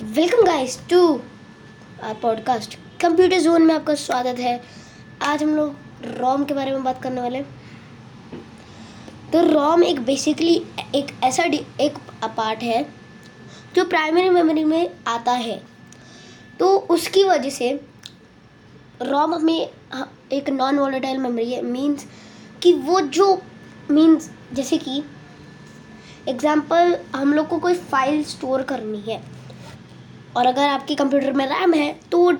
Welcome guys to our podcast computer zone में आपका स्वागत है। आज हम लोग रोम के बारे में बात करने वाले हैं। तो रोम एक बेसिकली एक ऐसा एक पार्ट है, जो प्राइमरी मेमोरी में आता है। तो उसकी वजह से रोम हमें एक नॉन वॉलेटाइल मेमोरी है। मींस कि वो जो मींस जैसे कि एग्जांपल हम लोग को कोई फ़ाइल स्टोर करनी है। और अगर आपके कंप्यूटर में रैम है तो वो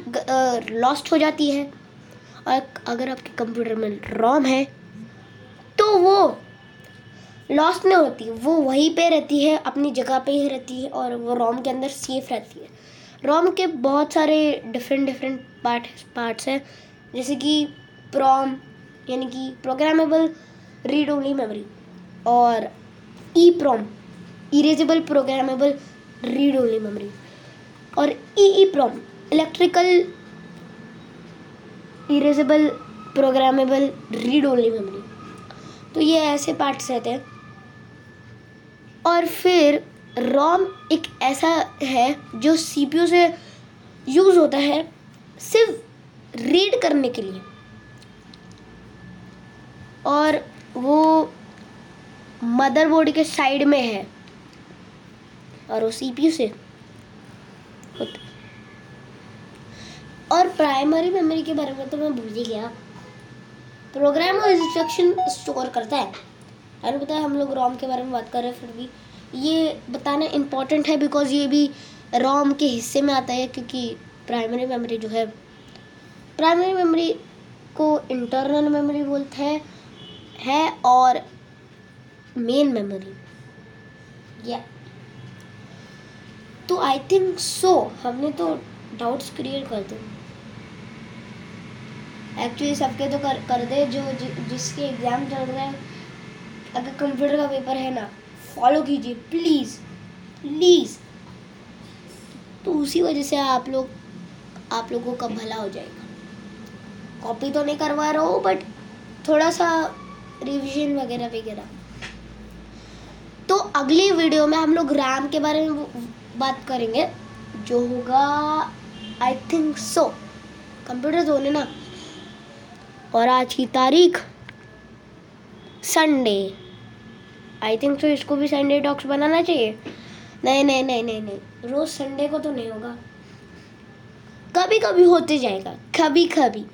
लॉस्ट हो जाती है। और अगर आपके कंप्यूटर में रोम है तो वो लॉस्ट नहीं होती। वो वहीं पे रहती है, अपनी जगह पे ही रहती है और वो रोम के अंदर सेफ़ रहती है। रोम के बहुत सारे डिफरेंट डिफरेंट पार्ट पार्ट्स हैं। जैसे कि प्रोम यानी कि प्रोग्रामेबल रीड ओनली मेमोरी और E PROM erasable programmable read only memory और E E PROM electrical erasable programmable read only memory तो ये ऐसे पार्ट्स रहते हैं। और फिर रोम एक ऐसा है जो सीपीयू से यूज़ होता है सिर्फ़ रीड करने के लिए। और वो मदरबोर्ड के साइड में है। और वो सीपीयू से। होता और प्राइमरी मेमोरी के बारे में तो मैं भूल ही गया। प्रोग्राम और इंस्ट्रक्शन स्टोर करता है। मैंने बताया हम लोग रोम के बारे में बात कर रहे हैं, फिर भी ये बताना इम्पोर्टेंट है बिकॉज़ ये भी रोम के हिस्से में आता है क्योंकि प्राइमरी मेमोरी जो है प्राइमरी मेमोरी को इंटरनल मेमोरी बोलते हैं, है और मेन मेमोरी या तो आई थिंक सो हमने तो डाउट्स क्रिएट कर दे एक्चुअली सबके तो कर कर दे जो जि, जिसके एग्ज़ाम चल रहे हैं। अगर कंप्यूटर का पेपर है ना फॉलो कीजिए प्लीज़ प्लीज़ तो उसी वजह से आप लोग आप लोगों का भला हो जाएगा। कॉपी तो नहीं करवा रहा हूँ बट थोड़ा सा रिवीजन वगैरह वगैरह। तो अगली वीडियो में हम लोग रैम के बारे में बात करेंगे, जो होगा I think so computer zone है ना। और आज की तारीख संडे आई थिंक सो इसको भी संडे डॉक्स बनाना चाहिए। नहीं नहीं नहीं नहीं नहीं। रोज संडे को तो नहीं होगा। कभी कभी होते जाएगा। कभी कभी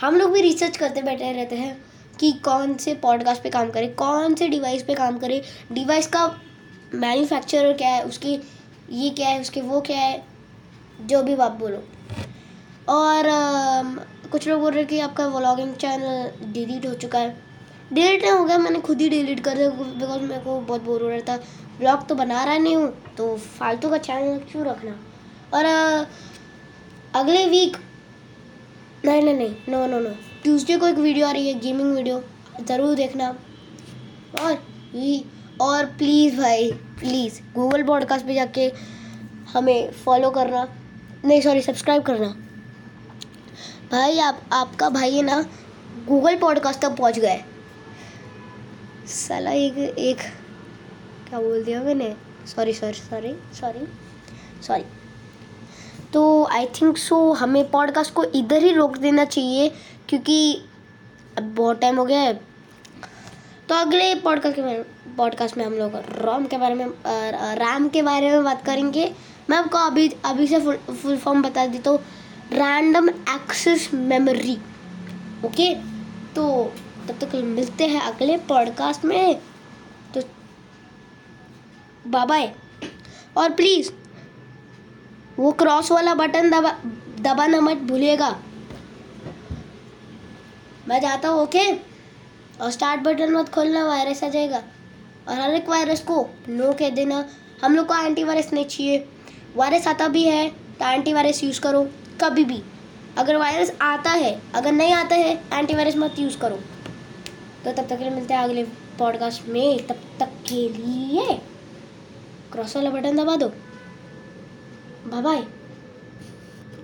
हम लोग भी रिसर्च करते बैठे रहते हैं। कि कौन से पॉडकास्ट पे काम करें कौन से डिवाइस पे काम करें डिवाइस का मैन्युफैक्चरर क्या है उसकी ये क्या है उसके वो क्या है जो भी आप बोलो। और आ, कुछ लोग बोल रहे कि आपका व्लॉगिंग चैनल डिलीट हो चुका है। डिलीट हो गया मैंने खुद ही डिलीट कर दिया बिकॉज़ मेरे को बहुत बोर हो रहा था। ब्लॉग तो बना रहा नहीं हूँ तो फालतू का चैनल क्यों रखना? और आ, अगले वीक नहीं नहीं नहीं नो नो नो ट्यूसडे को एक वीडियो आ रही है गेमिंग वीडियो ज़रूर देखना। और ये, और प्लीज़ भाई प्लीज़ गूगल पॉडकास्ट पे जाके हमें फॉलो करना। नहीं सॉरी सब्सक्राइब करना। भाई, आप, आपका भाई है ना गूगल पॉडकास्ट तक पहुँच गए। साला एक एक, क्या बोल दिया मैंने? Sorry sorry sorry sorry sorry तो आई थिंक सो हमें पॉडकास्ट को इधर ही रोक देना चाहिए क्योंकि अब बहुत टाइम हो गया है। तो अगले पॉडकास्ट के बारे पॉडकास्ट में हम लोग रोम के बारे में रैम के बारे में बात करेंगे। मैं आपको अभी अभी से फुल फुल फॉर्म बता दी तो रैंडम एक्सेस मेमोरी ओके तो तब तक तो मिलते हैं अगले पॉडकास्ट में। तो बाय और प्लीज़ वो क्रॉस वाला बटन दबा दबाना मत भूलिएगा। मैं जाता हूँ ओके और स्टार्ट बटन मत खोलना वायरस आ जाएगा। और हर एक वायरस को नो कह देना। हम लोग को एंटीवायरस नहीं चाहिए। वायरस आता भी है तो एंटीवायरस यूज़ करो, कभी भी। अगर वायरस आता है, अगर नहीं आता है एंटीवायरस मत यूज़ करो। तो तब तक के लिए मिलते हैं अगले पॉडकास्ट में। तब तक के लिए क्रॉस वाला बटन दबा दो। बाय